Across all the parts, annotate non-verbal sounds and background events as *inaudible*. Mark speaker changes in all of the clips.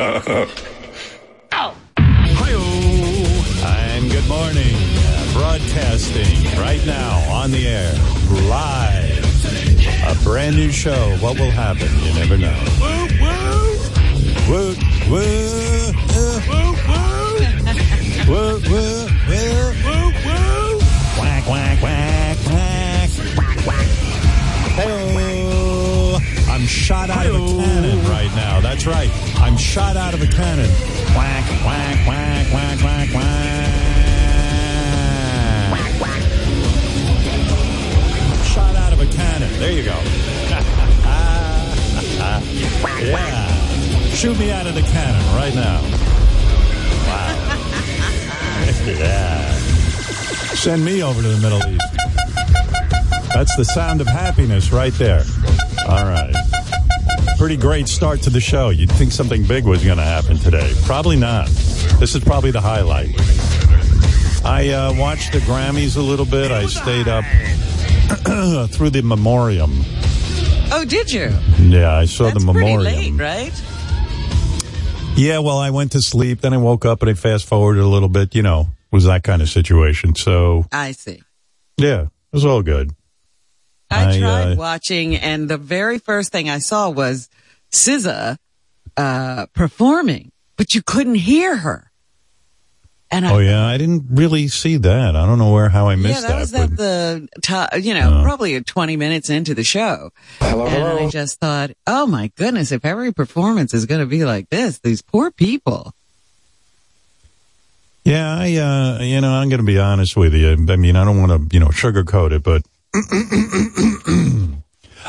Speaker 1: And good morning. Broadcasting right now on the air, live. A brand new show. What will happen? You never know. Woo, woo. Woo, woo. Woo, woo, woo. Woo, woo. Quack, quack, quack, quack. Hey-o. I'm shot out of a cannon right now. That's right. Shot out of a cannon. Quack, quack, quack, quack, quack, quack. Shot out of a cannon. There you go. *laughs* yeah. Shoot me out of the cannon right now. Wow. *laughs* yeah. Send me over to the Middle East. That's the sound of happiness right there. All right. Pretty great start to the show. You'd think something big was going to happen today. Probably not. This is probably the highlight. I uh, watched the Grammys a little bit. I stayed up *clears throat* through the memoriam.
Speaker 2: Oh, did you?
Speaker 1: Yeah, I saw
Speaker 2: That's
Speaker 1: the
Speaker 2: pretty
Speaker 1: memoriam.
Speaker 2: late, right?
Speaker 1: Yeah, well, I went to sleep, then I woke up and I fast forwarded a little bit. You know, was that kind of situation. So
Speaker 2: I see.
Speaker 1: yeah, it was all good.
Speaker 2: I,
Speaker 1: I,
Speaker 2: tried
Speaker 1: uh,
Speaker 2: watching, and the very first thing I saw was SZA uh, performing, but you couldn't hear her. And I,
Speaker 1: Oh yeah, I didn't really see that. I don't know where how I
Speaker 2: yeah,
Speaker 1: missed
Speaker 2: that,
Speaker 1: that.
Speaker 2: was
Speaker 1: but-
Speaker 2: at the top, you know, probably 20 minutes into the show.
Speaker 3: Hello,
Speaker 2: And I just thought, oh my goodness, if every performance is going to be like this, these poor people.
Speaker 1: Yeah, I, uh, you know, I'm going to be honest with you. I mean, I don't want to, you know, sugarcoat it, but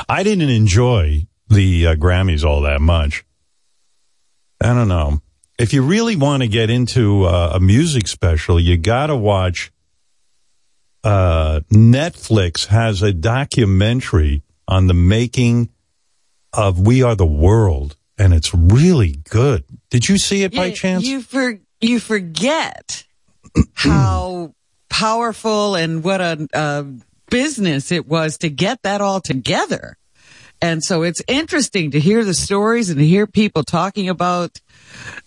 Speaker 1: I didn't enjoy the uh, Grammys all that much. I don't know. If you really want to get into uh, a music special, you got to watch. Uh, Netflix has a documentary on the making of "We Are the World," and it's really good. Did you see it by
Speaker 2: Yeah,
Speaker 1: chance?
Speaker 2: You for you forget how powerful and what a, a business it was to get that all together. And so it's interesting to hear the stories and to hear people talking about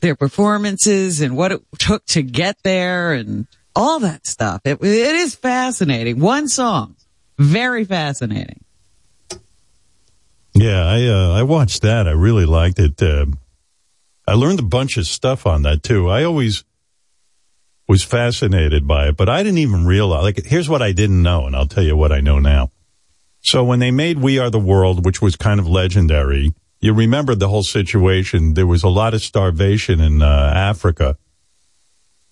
Speaker 2: their performances and what it took to get there and all that stuff. It, it is fascinating. One song, very fascinating.
Speaker 1: Yeah, I uh, I watched that. I really liked it. Uh, I learned a bunch of stuff on that too. I always was fascinated by it, but I didn't even realize. Like, here's what I didn't know, and I'll tell you what I know now. So when they made "We Are the World," which was kind of legendary, you remember the whole situation. There was a lot of starvation in uh, Africa,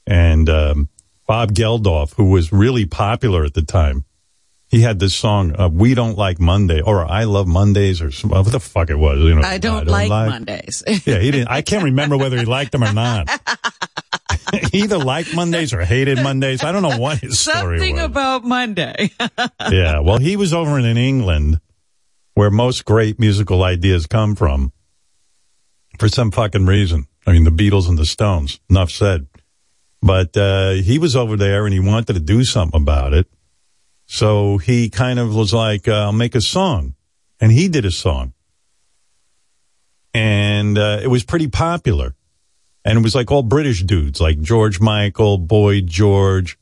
Speaker 1: and um, Bob Geldof, who was really popular at the time, he had this song, uh, "We Don't Like Monday" or "I Love Mondays" or some, what the fuck it was. You know,
Speaker 2: I don't, like, Mondays.
Speaker 1: Yeah, he didn't. I can't remember whether he liked them or not. *laughs* he *laughs* either liked Mondays or hated Mondays. I don't know what his story
Speaker 2: Something
Speaker 1: was.
Speaker 2: about Monday. *laughs*
Speaker 1: yeah, well, he was over in England, where most great musical ideas come from, for some fucking reason. I mean, the Beatles and the Stones. Enough said. But uh, he was over there and he wanted to do something about it. So he kind of was like, uh, "I'll make a song," and he did a song, and uh, it was pretty popular. And it was like all British dudes, like George Michael, Boy George,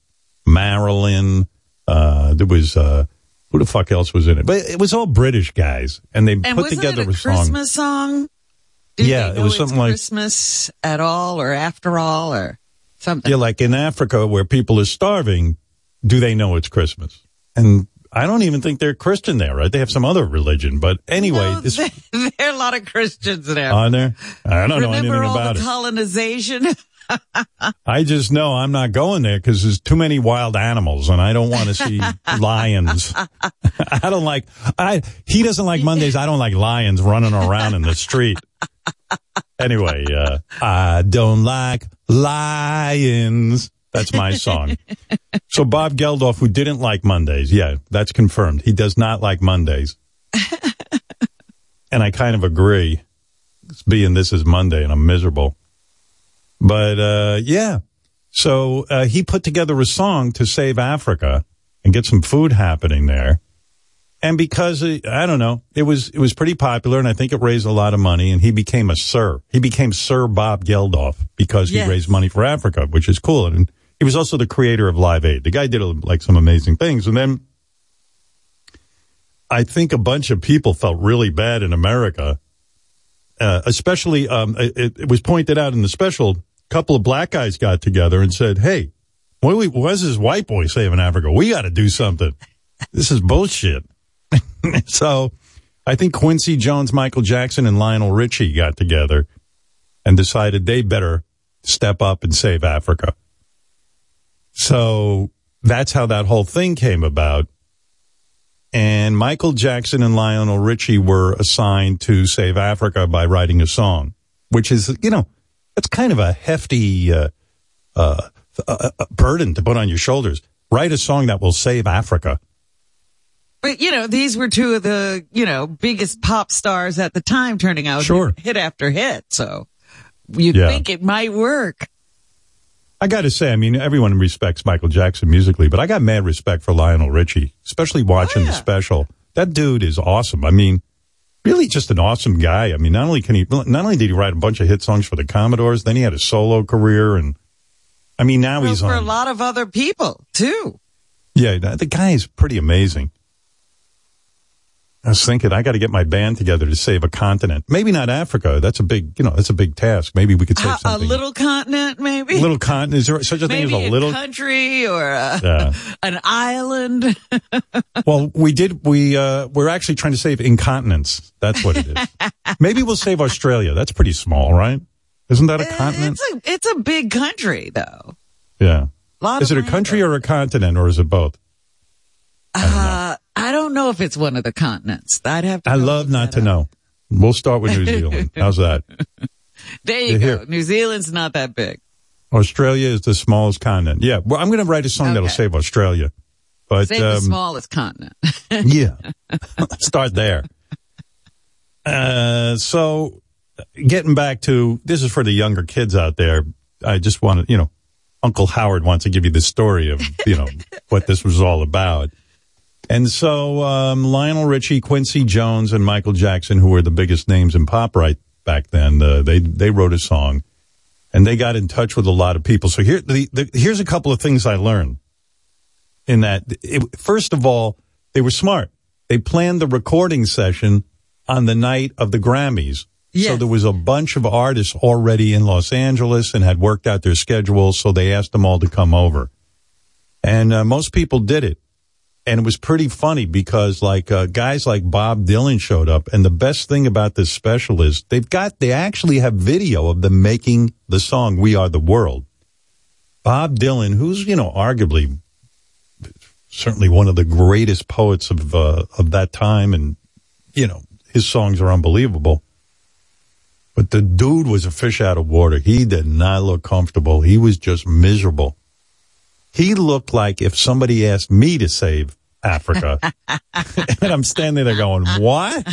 Speaker 1: Marilyn. Uh, there was uh, who the fuck else was in it? But it was all British guys, and they
Speaker 2: And
Speaker 1: put together
Speaker 2: it a
Speaker 1: a song.
Speaker 2: Christmas song? Did
Speaker 1: Yeah, it was something like-
Speaker 2: Christmas at all, or after all, or something.
Speaker 1: Yeah, like in Africa where people are starving, do they know it's Christmas? And I don't even think they're Christian there, right? They have some other religion. But anyway,
Speaker 2: No,
Speaker 1: this
Speaker 2: there, *laughs* there are a lot of Christians there.
Speaker 1: on there. I don't know
Speaker 2: Remember
Speaker 1: anything
Speaker 2: all
Speaker 1: about
Speaker 2: the
Speaker 1: it.
Speaker 2: colonization? *laughs*
Speaker 1: I just know I'm not going there because there's too many wild animals, and I don't want to see *laughs* lions. I don't like. I he doesn't like Mondays. I don't like lions running around in the street. Anyway, uh, I don't like lions. That's my song. *laughs* So Bob Geldof, who didn't like Mondays, yeah, that's confirmed. He does not like Mondays, *laughs* and I kind of agree. Being this is Monday, and I'm miserable. But uh, yeah, so uh, he put together a song to save Africa and get some food happening there. and because it, I don't know, it was it was pretty popular, and I think it raised a lot of money. And he became a Sir. He became Sir Bob Geldof because he
Speaker 2: Yes.
Speaker 1: raised money for Africa, which is cool. And he was also the creator of Live Aid. The guy did like some amazing things. And then I think a bunch of people felt really bad in America, uh, especially um, it, it was pointed out in the special. A couple of black guys got together and said, "Hey, what, we, what is this white boy saving Africa? We got to do something. This is bullshit." *laughs* so, I think Quincy Jones, Michael Jackson, and Lionel Richie got together and decided they better step up and save Africa. So that's how that whole thing came about. And Michael Jackson and Lionel Richie were assigned to save Africa by writing a song, which is, you know, that's kind of a hefty uh, uh, uh, burden to put on your shoulders. Write a song that will save Africa.
Speaker 2: But you know, these were two of the you know biggest pop stars at the time, turning out
Speaker 1: Sure.
Speaker 2: hit, hit after hit. So you'd
Speaker 1: Yeah.
Speaker 2: think it might work.
Speaker 1: I got to say, I mean, everyone respects Michael Jackson musically, but I got mad respect for Lionel Richie, especially watching
Speaker 2: Oh,
Speaker 1: the special. That dude is awesome. I mean, really just an awesome guy. I mean, not only can he, not only did he write a bunch of hit songs for the Commodores, then he had a solo career, and I mean, now
Speaker 2: Well,
Speaker 1: he's
Speaker 2: for
Speaker 1: on.
Speaker 2: a lot of other people too.
Speaker 1: Yeah, the guy is pretty amazing. I was thinking I got to get my band together to save a continent. Maybe not Africa. That's a big, you know, that's a big task. Maybe we could save
Speaker 2: A, a little continent, maybe.
Speaker 1: a little continent. Is there such a thing
Speaker 2: maybe
Speaker 1: as a little?
Speaker 2: country or a,
Speaker 1: Yeah. *laughs*
Speaker 2: an island. *laughs*
Speaker 1: Well, we did. We uh, we're actually trying to save incontinence. That's what it is. *laughs* Maybe we'll save Australia. That's pretty small, right? Isn't that a continent?
Speaker 2: It's a it's a big country though.
Speaker 1: Yeah. Is it a country or a continent, or is it both?
Speaker 2: Uh, I don't know if it's one of the continents. I'd have to.
Speaker 1: I love not to
Speaker 2: up.
Speaker 1: know. We'll start with New *laughs* Zealand. How's that?
Speaker 2: There you go.
Speaker 1: here.
Speaker 2: New Zealand's not that big.
Speaker 1: Australia is the smallest continent. Yeah. Well, I'm going to write a song that'll save Australia. But
Speaker 2: Save the
Speaker 1: um,
Speaker 2: smallest continent. *laughs*
Speaker 1: yeah, *laughs* start there. Uh, so, getting back to this is for the younger kids out there. I just want to, you know, Uncle Howard wants to give you the story of, you know, what this was all about. And so, um, Lionel Richie, Quincy Jones, and Michael Jackson, who were the biggest names in pop right back then, uh, they they wrote a song, and they got in touch with a lot of people. So here, the, the, here's a couple of things I learned. In that, it, first of all, they were smart. They planned the recording session on the night of the Grammys. So there was a bunch of artists already in Los Angeles and had worked out their schedules. So they asked them all to come over. And uh, most people did it. And it was pretty funny because like uh, guys like Bob Dylan showed up. And the best thing about this special is they've got, they actually have video of them making the song We Are the World. Bob Dylan, who's, you know, arguably certainly one of the greatest poets of, uh, of that time. And, you know, his songs are unbelievable. But the dude was a fish out of water. He did not look comfortable. He was just miserable. He looked like if somebody asked me to save Africa. *laughs* and I'm standing there going, what?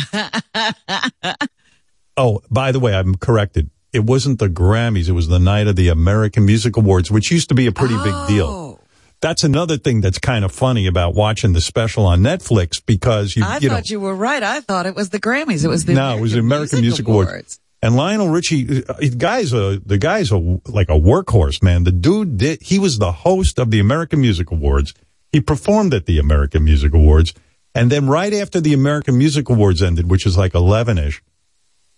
Speaker 1: oh, by the way, I'm corrected. It wasn't the Grammys. It was the night of the American Music Awards, which used to be a pretty big oh. deal.
Speaker 2: Oh,
Speaker 1: That's another thing that's kind of funny about watching the special on Netflix because you,
Speaker 2: I
Speaker 1: you know,
Speaker 2: thought you were right. I thought it was the Grammys. It was the
Speaker 1: no, it was the American Music, Awards. And Lionel Richie, uh, guy's a the guy's a like a workhorse, man. The dude did. He was the host of the American Music Awards. He performed at the American Music Awards, and then right after the American Music Awards ended, which is like eleven ish,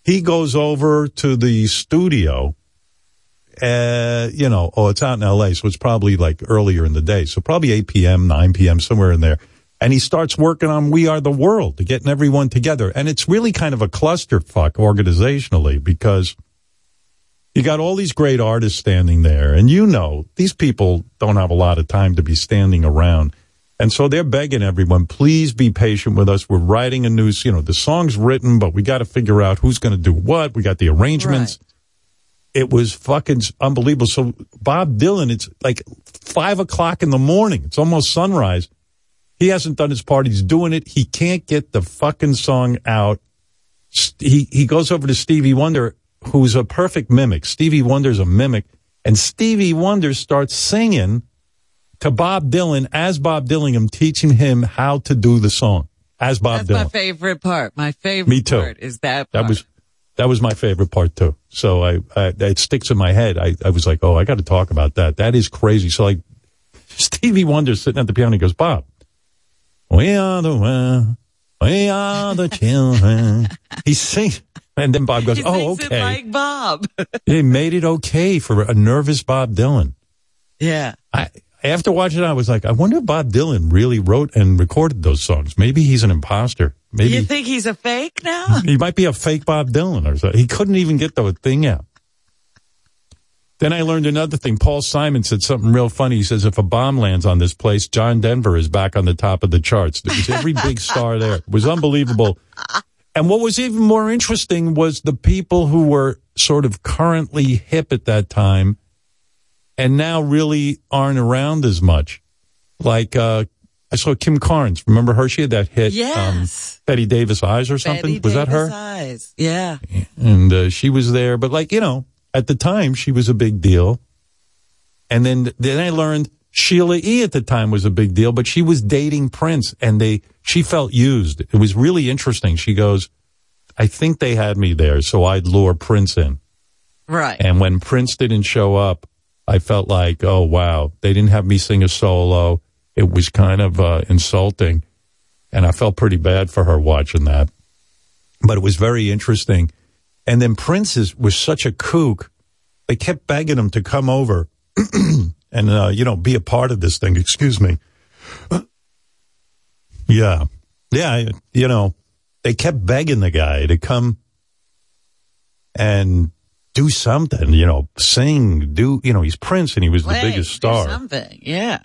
Speaker 1: he goes over to the studio. Uh, you know, oh, it's out in L.A., so it's probably like earlier in the day, so probably eight p.m., nine p.m., somewhere in there. And he starts working on We Are the World, to getting everyone together. And it's really kind of a clusterfuck organizationally because you got all these great artists standing there. And you know, these people don't have a lot of time to be standing around. And so they're begging everyone, please be patient with us. We're writing a new, you know, the song's written, but we got to figure out who's going to do what. We got the arrangements. It was fucking unbelievable. So Bob Dylan, it's like five o'clock in the morning. It's almost sunrise. He hasn't done his part. He's doing it. He can't get the fucking song out. He he goes over to Stevie Wonder, who's a perfect mimic. Stevie Wonder's a mimic, and Stevie Wonder starts singing to Bob Dylan as Bob Dylan, teaching him how to do the song, as Bob
Speaker 2: That's
Speaker 1: Dylan.
Speaker 2: my favorite part. My favorite
Speaker 1: Me too.
Speaker 2: part is that
Speaker 1: That was that was my favorite part too. So I, I it sticks in my head. I, I was like, oh, I got to talk about that. That is crazy. So like *laughs* Stevie Wonder sitting at the piano, he goes, Bob, we are the world, we are the children. *laughs* he sings, and then Bob goes,
Speaker 2: He
Speaker 1: oh, okay.
Speaker 2: like Bob. *laughs*
Speaker 1: they made it okay for a nervous Bob Dylan.
Speaker 2: yeah.
Speaker 1: I after watching it, I was like, I wonder if Bob Dylan really wrote and recorded those songs. Maybe he's an imposter. Maybe
Speaker 2: You think he's a fake now?
Speaker 1: he might be a fake Bob Dylan or something. He couldn't even get the thing out. Then I learned another thing. Paul Simon said something real funny. He says, if a bomb lands on this place, John Denver is back on the top of the charts. There was every big star there. It was unbelievable. And what was even more interesting was the people who were sort of currently hip at that time and now really aren't around as much. Like, uh, I saw Kim Carnes. Remember her? She had that hit,
Speaker 2: Yes.
Speaker 1: um, Bette Davis Eyes or something.
Speaker 2: Betty
Speaker 1: was that her?
Speaker 2: Eyes. Yeah.
Speaker 1: and uh, she was there. But like you know, at the time, she was a big deal. And then then I learned Sheila E. at the time was a big deal, but she was dating Prince, and they she felt used. It was really interesting. She goes, "I think they had me there, so I'd lure Prince in."
Speaker 2: Right.
Speaker 1: And when Prince didn't show up, I felt like, oh wow, they didn't have me sing a solo. It was kind of uh, insulting, and I felt pretty bad for her watching that. But it was very interesting. And then Prince is, was such a kook. They kept begging him to come over *clears throat* and uh, you know be a part of this thing. Excuse me. *clears throat* yeah, yeah. You know, they kept begging the guy to come and do something, you know, sing, do, you know, he's Prince and he was the
Speaker 2: Play,
Speaker 1: biggest
Speaker 2: do
Speaker 1: star.
Speaker 2: Something. Yeah.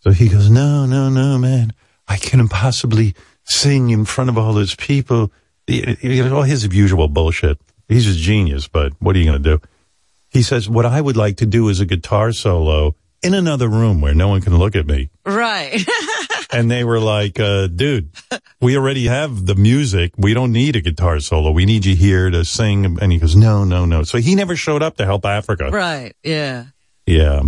Speaker 1: So he goes, no, no, no, man, I couldn't possibly sing in front of all those people. You know, all his usual bullshit. He's a genius, but what are you going to do? He says, what I would like to do is a guitar solo in another room where no one can look at me.
Speaker 2: Right. *laughs*
Speaker 1: And they were like, uh, dude, we already have the music. We don't need a guitar solo. We need you here to sing. And he goes, no, no, no. So he never showed up to help Africa.
Speaker 2: right. Yeah.
Speaker 1: Yeah.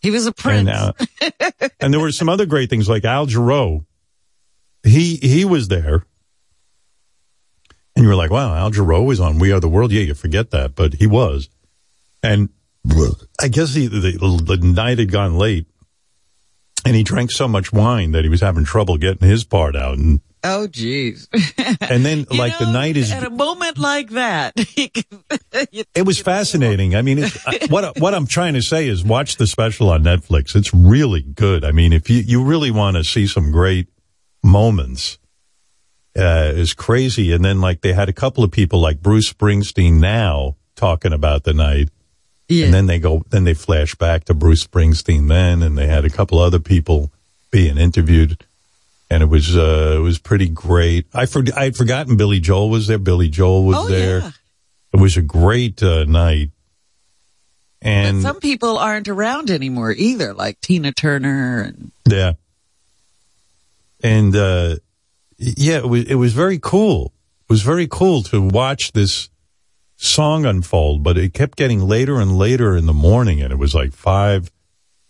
Speaker 2: He was a prince.
Speaker 1: And, uh, *laughs* and there were some other great things like Al Jarreau. He, he was there. And you were like, wow, Al Jarreau was on We Are the World. Yeah, you forget that, but he was. And I guess he, the, the night had gone late and he drank so much wine that he was having trouble getting his part out. And,
Speaker 2: oh, geez.
Speaker 1: and then *laughs* like the night is,
Speaker 2: at a moment like that. *laughs* *laughs*
Speaker 1: it was fascinating. I mean, it's, I- what, what I'm trying to say is watch the special on Netflix. It's really good. I mean, if you, you really want to see some great moments, uh, is crazy. And then like they had a couple of people like Bruce Springsteen now talking about the night.
Speaker 2: yeah.
Speaker 1: And then they go, then they flash back to Bruce Springsteen then, and they had a couple other people being interviewed. And it was, uh, it was pretty great. I for, I'd forgotten Billy Joel was there. Billy Joel was
Speaker 2: oh,
Speaker 1: there.
Speaker 2: yeah.
Speaker 1: It was a great, uh, night.
Speaker 2: But
Speaker 1: And
Speaker 2: some people aren't around anymore either, like Tina Turner and
Speaker 1: Yeah. And uh yeah, it was it was very cool. It was very cool to watch this song unfold, but it kept getting later and later in the morning and it was like five,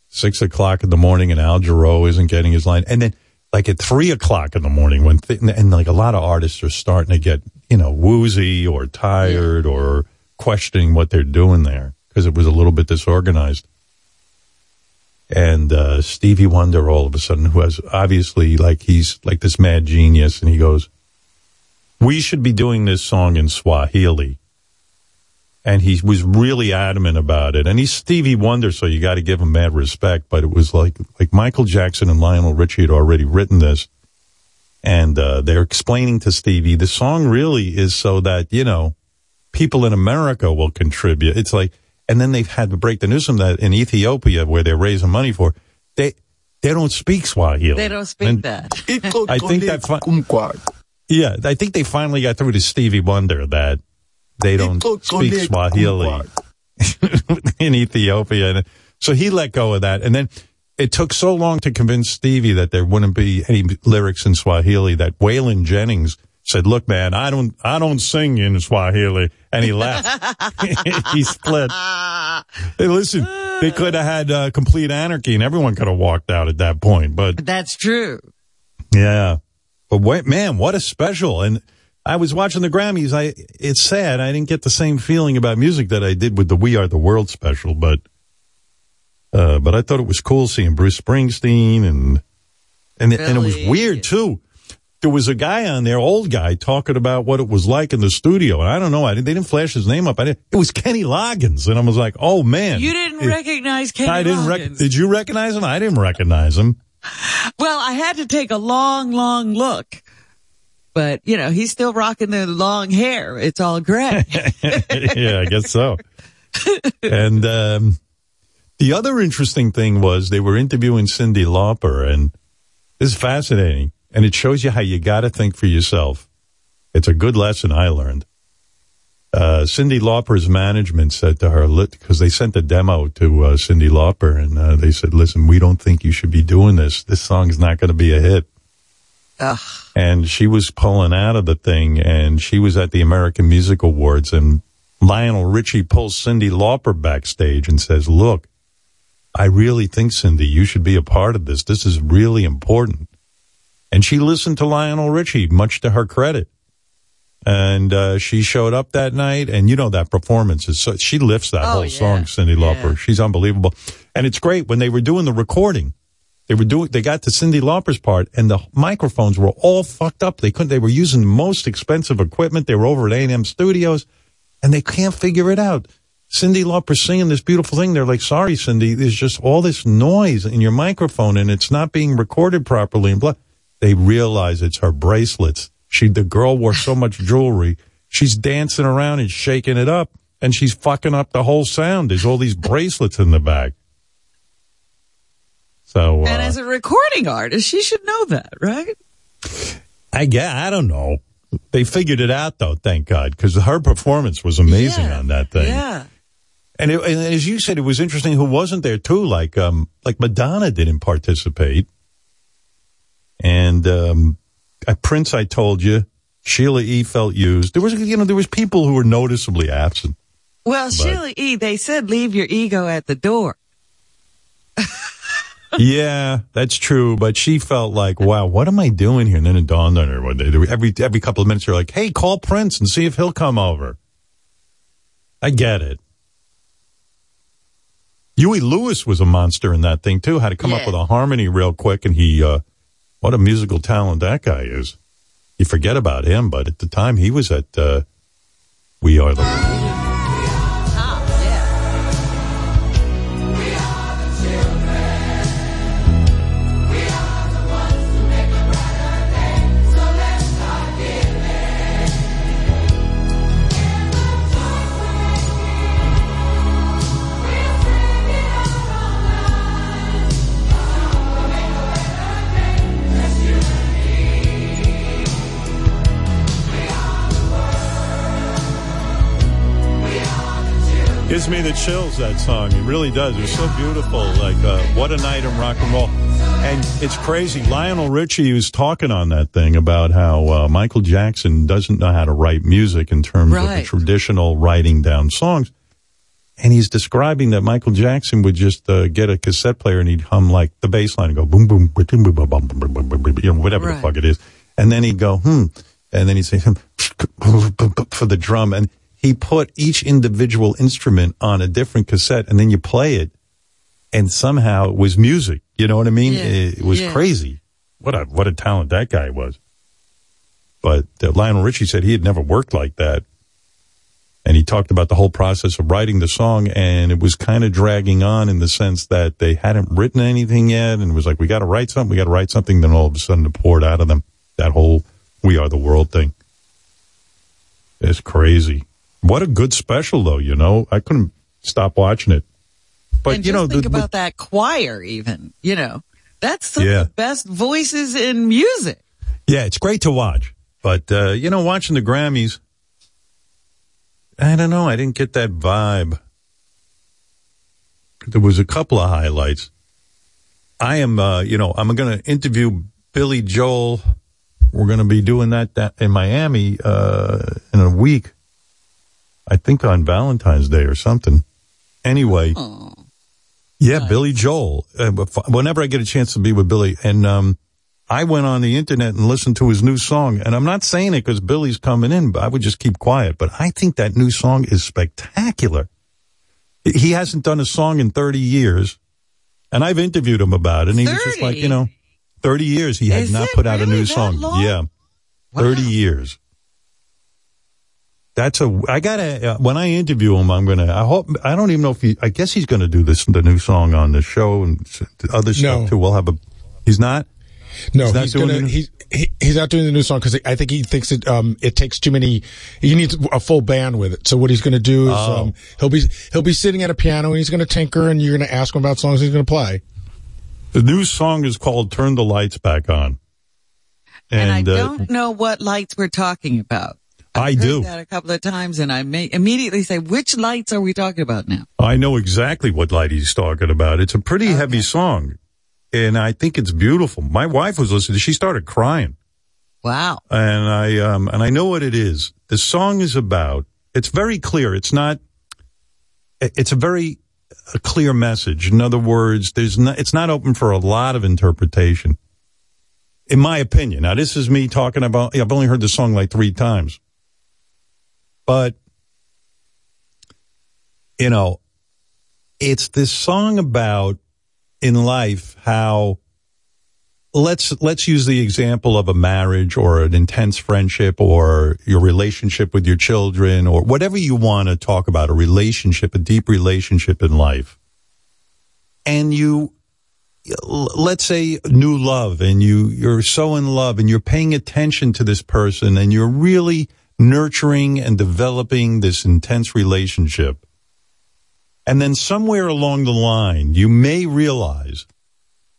Speaker 1: six o'clock in the morning and Al Jarreau isn't getting his line. And then like at three o'clock in the morning when th- and like a lot of artists are starting to get, you know, woozy or tired or questioning what they're doing there because it was a little bit disorganized and uh, Stevie Wonder all of a sudden, who has obviously like he's like this mad genius, and he goes, "We should be doing this song in Swahili," and he was really adamant about it. And he's Stevie Wonder, so you got to give him mad respect. But it was like like Michael Jackson and Lionel Richie had already written this, and uh, they're explaining to Stevie the song really is so that you know people in America will contribute. It's like, and then they've had to break the news from that in Ethiopia where they're raising money for. They they don't speak Swahili.
Speaker 2: they don't speak
Speaker 1: And-
Speaker 2: that. *laughs*
Speaker 1: I think that fi- Yeah, I think they finally got through to Stevie Wonder that they don't speak Swahili *laughs* in Ethiopia. And so he let go of that. And then it took so long to convince Stevie that there wouldn't be any lyrics in Swahili that Waylon Jennings said, look, man, I don't, I don't sing in Swahili. And he left. *laughs* he split. Hey, listen, they could have had uh, complete anarchy and everyone could have walked out at that point. But
Speaker 2: That's true.
Speaker 1: yeah. But wait, man, what a special! And I was watching the Grammys. I it's sad I didn't get the same feeling about music that I did with the We Are the World special, but uh, but I thought it was cool seeing Bruce Springsteen and and and it was weird too. There was a guy on there, old guy, talking about what it was like in the studio, and I don't know. I didn't, they didn't flash his name up. I didn't, it was Kenny Loggins, and I was like, "Oh man!"
Speaker 2: You didn't
Speaker 1: It-
Speaker 2: recognize Kenny
Speaker 1: I didn't. Rec- did you recognize him? I didn't recognize him.
Speaker 2: Well, I had to take a long, long look. But, you know, he's still rocking the long hair. It's all gray. *laughs*
Speaker 1: yeah, I guess so. and um, the other interesting thing was they were interviewing Cyndi Lauper, and this is fascinating. And it shows you how you got to think for yourself. It's a good lesson I learned. Uh, Cyndi Lauper's management said to her, because they sent a demo to uh, Cyndi Lauper, and uh, they said, listen, we don't think you should be doing this. This song's not going to be a hit.
Speaker 2: Ugh.
Speaker 1: and she was pulling out of the thing and she was at the American Music Awards and Lionel Richie pulls Cyndi Lauper backstage and says, look, I really think Cyndi, you should be a part of this. This is really important. And she listened to Lionel Richie, much to her credit. And uh, she showed up that night, and you know that performance is so she lifts that
Speaker 2: Oh,
Speaker 1: whole
Speaker 2: yeah.
Speaker 1: song, Cyndi Lauper.
Speaker 2: Yeah.
Speaker 1: She's unbelievable, and it's great when they were doing the recording. They were doing. They got to Cyndi Lauper's part, and the microphones were all fucked up. They couldn't. They were using the most expensive equipment. They were over at A and M Studios, and they can't figure it out. Cyndi Lauper singing this beautiful thing. They're like, "Sorry, Cyndi, there's just all this noise in your microphone, and it's not being recorded properly." And blah. They realize it's her bracelets. She, the girl, wore so much jewelry. She's dancing around and shaking it up, and she's fucking up the whole sound. There's all these bracelets in the back. So, uh,
Speaker 2: And as a recording artist, she should know that, right?
Speaker 1: I guess I don't know. They figured it out though, thank God, because her performance was amazing
Speaker 2: Yeah.
Speaker 1: on that thing.
Speaker 2: Yeah.
Speaker 1: And, it, and as you said, it was interesting who wasn't there too. Like um, like Madonna didn't participate, and um, Prince, I told you, Sheila E. felt used. There was you know there was people who were noticeably absent.
Speaker 2: Well, Sheila E., they said leave your ego at the door. *laughs*
Speaker 1: yeah, that's true. But she felt like, wow, what am I doing here? And then it dawned on her one day. Every every couple of minutes, you're like, hey, call Prince and see if he'll come over. I get it. Huey Lewis was a monster in that thing too. Had to come up with a harmony real quick, and he, uh, what a musical talent that guy is. You forget about him, but at the time he was at uh, We Are the Gives me the chills, that song. It really does. It's so beautiful. Like, uh, what a night in rock and roll. And it's crazy. Lionel Richie was talking on that thing about how uh, Michael Jackson doesn't know how to write music in terms of the traditional writing down songs. And he's describing that Michael Jackson would just uh, get a cassette player and he'd hum like the bass line and go boom, boom, boom, boom, boom, boom, boom, boom, boom, boom, boom, you know, whatever the fuck it is. And then he'd go, hmm. And then he'd say, hmm, *laughs* for the drum. And he put each individual instrument on a different cassette and then you play it. And somehow it was music. You know what I mean?
Speaker 2: Yeah.
Speaker 1: It, it was
Speaker 2: Yeah.
Speaker 1: crazy. What a, what a talent that guy was. But uh, Lionel Richie said he had never worked like that. And he talked about the whole process of writing the song, and it was kind of dragging on in the sense that they hadn't written anything yet, and it was like, we got to write something, we got to write something. Then all of a sudden, it poured out of them. That whole "We Are the World" thing. It's crazy. What a good special, though. You know, I couldn't stop watching it. But
Speaker 2: and
Speaker 1: you know,
Speaker 2: think
Speaker 1: the-
Speaker 2: about that choir, even. You know, that's some
Speaker 1: Yeah.
Speaker 2: of the best voices in music.
Speaker 1: Yeah, it's great to watch. But, uh, you know, watching the Grammys, I don't know. I didn't get that vibe. There was a couple of highlights. I am, uh, you know, I'm going to interview Billy Joel. We're going to be doing that, that in Miami, uh, in a week. I think on Valentine's Day or something. Anyway. Yeah, Billy Joel. Uh, whenever I get a chance to be with Billy, and um, I went on the internet and listened to his new song. And I'm not saying it because Billy's coming in, but I would just keep quiet. But I think that new song is spectacular. He hasn't done a song in 30 years. And I've interviewed him about it. And he was just like,
Speaker 2: 30?
Speaker 1: you know, 30 years he had
Speaker 2: Is
Speaker 1: not put out a new song.
Speaker 2: long?
Speaker 1: Yeah. 30 years. That's a, I gotta, uh, when I interview him, I'm gonna, I hope, I don't even know if he, I guess he's gonna do this, the new song on the show and s- other stuff
Speaker 3: No.
Speaker 1: too. We'll have a, he's not?
Speaker 3: No,
Speaker 1: He's not
Speaker 3: he's
Speaker 1: doing
Speaker 3: gonna
Speaker 1: new-
Speaker 3: he's he, he's not doing the new song because I think he thinks it um it takes too many. He needs a full band with it. So what he's going to do is
Speaker 1: Oh.
Speaker 3: um he'll be he'll be sitting at a piano and he's going to tinker and you're going to ask him about songs he's going to play.
Speaker 1: The new song is called Turn the Lights Back On.
Speaker 2: And, I
Speaker 1: uh,
Speaker 2: don't know what lights we're talking about.
Speaker 1: I
Speaker 2: I've heard
Speaker 1: do.
Speaker 2: that a couple of times, and I may immediately say, "Which lights are we talking about now?"
Speaker 1: I know exactly what light he's talking about. It's a pretty heavy song. And I think it's beautiful. My wife was listening. She started crying.
Speaker 2: Wow.
Speaker 1: and I um and I know what it is. The song is about. It's very clear. It's not. It's a very a clear message. In other words, there's not. It's not open for a lot of interpretation. In my opinion, now this is me talking about. I've only heard the song like three times, but you know, it's this song about in life how let's let's use the example of a marriage or an intense friendship or your relationship with your children or whatever you want to talk about a relationship a deep relationship in life. And you let's say new love and you you're so in love and you're paying attention to this person and you're really nurturing and developing this intense relationship and then somewhere along the line you may realize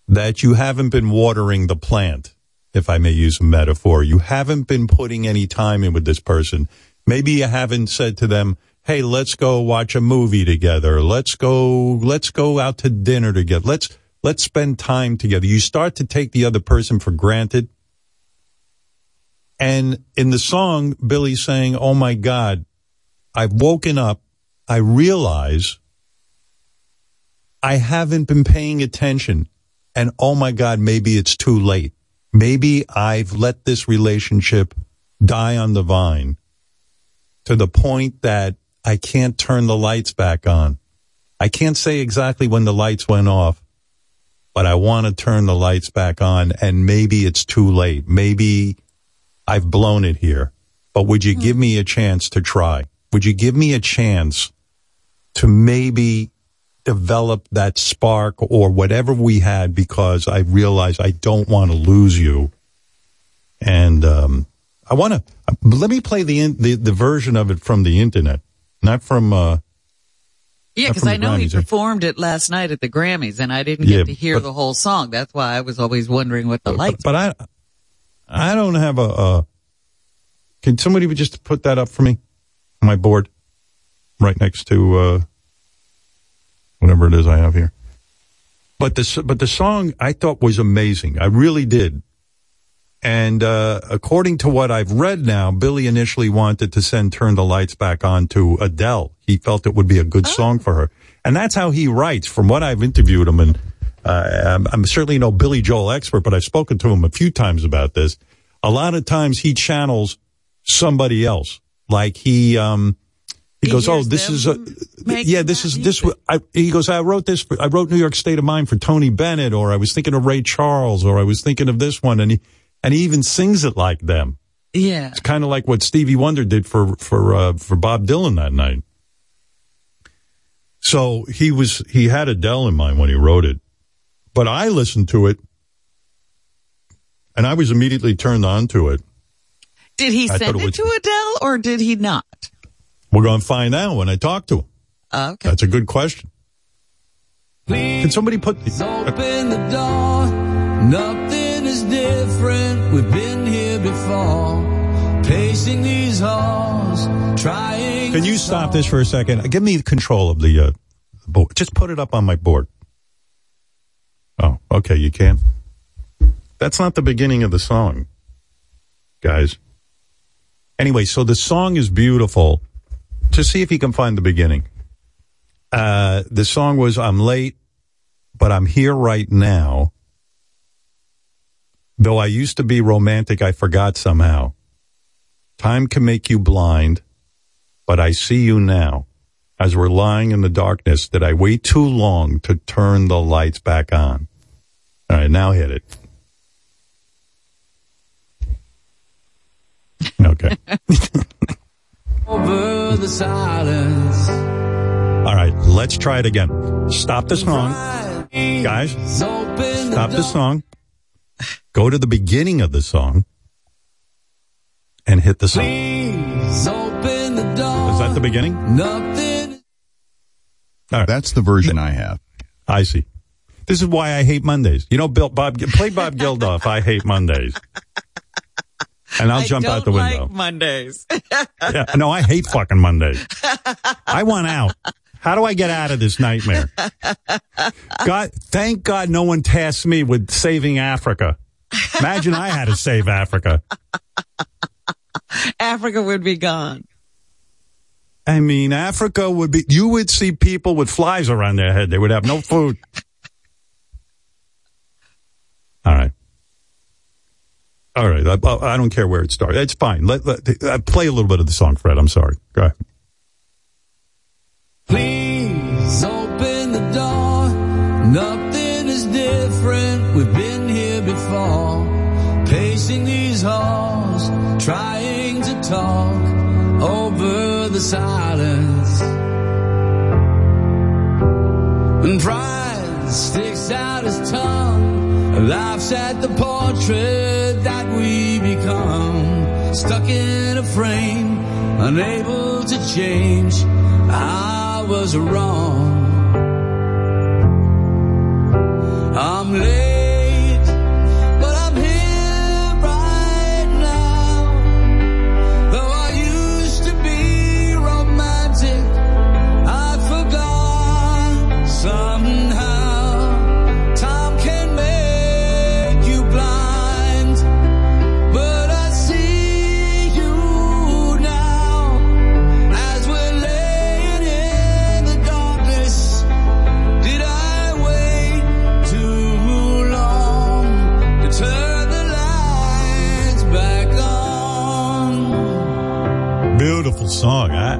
Speaker 1: that you haven't been watering the plant, if I may use a metaphor. You haven't been putting any time in with this person. Maybe you haven't said to them, Hey, let's go watch a movie together. Let's go, let's go out to dinner together. Let's, let's spend time together. You start to take the other person for granted. And in the song, Billy's saying, Oh my God, I've woken up. I realize I haven't been paying attention and oh my God, maybe it's too late. Maybe I've let this relationship die on the vine to the point that I can't turn the lights back on. I can't say exactly when the lights went off, but I want to turn the lights back on and maybe it's too late. Maybe I've blown it here, but would you give me a chance to try? Would you give me a chance to maybe develop that spark or whatever we had because I realize I don't want to lose you. And um, I want to let me play the, in, the the version of it from the internet, not from. Uh,
Speaker 2: Yeah, because I know he
Speaker 1: Grammys, eh?
Speaker 2: performed it last night at the Grammys, and I didn't get
Speaker 1: Yeah,
Speaker 2: to hear
Speaker 1: but-
Speaker 2: the whole song. That's why I was always wondering what the
Speaker 1: but,
Speaker 2: lights.
Speaker 1: but I I don't have a. a can somebody just put that up for me? on My board, right next to uh, whatever it is I have here. But the but the song I thought was amazing. I really did. And uh, according to what I've read now, Billy initially wanted to send "Turn the Lights Back On" to Adele. He felt it would be a good song for her, and that's how he writes. From what I've interviewed him, and uh, I'm, I'm certainly no Billy Joel expert, but I've spoken to him a few times about this. A lot of times he channels somebody else, like he um, he,
Speaker 2: He
Speaker 1: goes, "Oh, this is a yeah, this is this." I, he goes, "I wrote this. For, I wrote New York State of Mind for Tony Bennett, or I was thinking of Ray Charles, or I was thinking of this one," and he and he even sings it like them.
Speaker 2: yeah,
Speaker 1: It's kind of like what Stevie Wonder did for for uh, for Bob Dylan that night. So he was he had Adele in mind when he wrote it, but I listened to it, and I was immediately turned on to it.
Speaker 2: did he
Speaker 1: I
Speaker 2: send
Speaker 1: it
Speaker 2: it, to Adele or did he not?
Speaker 1: We're going to find out when I talk to him.
Speaker 2: Okay,
Speaker 1: That's a good question. Can somebody put the,
Speaker 4: Open the door. Nothing is different. We've been here before. Pacing these halls. Trying.
Speaker 1: Can you stop this for a second? Give me control of the uh, board. Just put it up on my board. Oh, okay, you can. That's not the beginning of the song, guys. Anyway, so the song is beautiful. To see if you can find the beginning. Uh, the song was "I'm late, but I'm here right now." Though I used to be romantic, I forgot somehow. Time can make you blind, but I see you now. As we're lying in the darkness, did I wait too long to turn the lights back on? All right, now hit it. Okay. *laughs*
Speaker 4: Over the silence.
Speaker 1: All right, let's try it again. Stop the song. Guys, stop
Speaker 4: the
Speaker 1: song. Go to the beginning of the song and hit the song.
Speaker 4: Please open the door.
Speaker 1: Is that the beginning?
Speaker 4: Nothing.
Speaker 1: All right.
Speaker 5: That's the version I have.
Speaker 1: I see. This is why I hate Mondays. You know, Bill, Bob, play Bob Geldof. I hate Mondays. And I'll
Speaker 2: I
Speaker 1: jump out the window.
Speaker 2: like Mondays.
Speaker 1: Yeah, no, I hate fucking Mondays. I want out. How do I get out of this nightmare? God, thank God no one tasked me with saving Africa. Imagine I had to save Africa.
Speaker 2: Africa would be gone.
Speaker 1: I mean, Africa would be, you would see people with flies around their head. They would have no food. *laughs* All right. All right. I, I don't care where it starts. It's fine. Let, let, uh, play a little bit of the song, Fred. I'm sorry. Go ahead.
Speaker 4: Please open the door. Nothing is different. We've been here before. Pacing these halls, trying to talk over the silence. And pride sticks out his tongue, laughs at the portrait that we become. Stuck in a frame, unable to change. I was wrong. I'm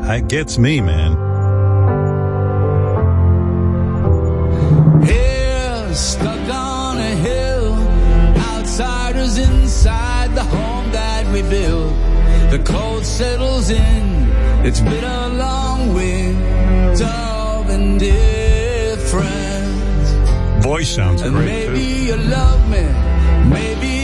Speaker 1: It gets me, man.
Speaker 4: Here, stuck on a hill, outsiders inside the home that we built. The cold settles in. It's been a long winter of indifference.
Speaker 1: Voice sounds
Speaker 4: And
Speaker 1: great,
Speaker 4: maybe
Speaker 1: too.
Speaker 4: you love me, maybe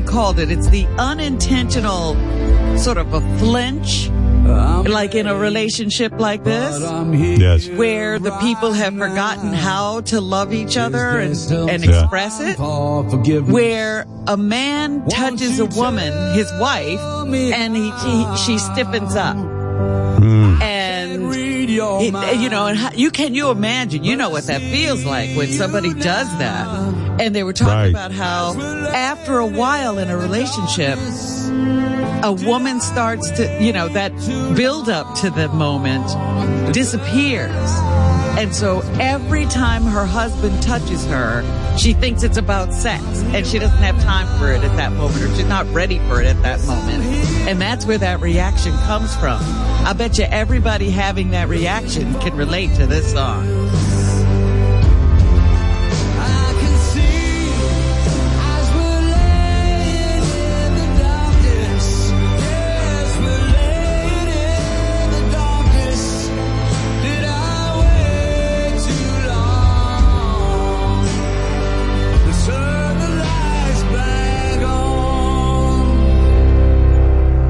Speaker 4: don't
Speaker 1: know
Speaker 2: what they called it. It's the unintentional sort of a flinch,
Speaker 4: I'm
Speaker 2: like in a relationship like this.
Speaker 4: but I'm here.
Speaker 1: yes.
Speaker 2: Where the people have forgotten how to love each other and, and
Speaker 1: Yeah.
Speaker 2: express it.
Speaker 4: Paul.
Speaker 2: Where a man touches a woman, his wife, and he, he she stiffens up. Hmm. And
Speaker 4: Read your
Speaker 2: it-
Speaker 4: mind.
Speaker 2: you know, and how, you can you imagine? You know what that feels like when somebody does that. And they were talking
Speaker 1: Right.
Speaker 2: about how after a while in a relationship, a woman starts to, you know, that build up to the moment disappears. And so every time her husband touches her, she thinks it's about sex and she doesn't have time for it at that moment or she's not ready for it at that moment. And that's where that reaction comes from. I bet you everybody having that reaction can relate to this song.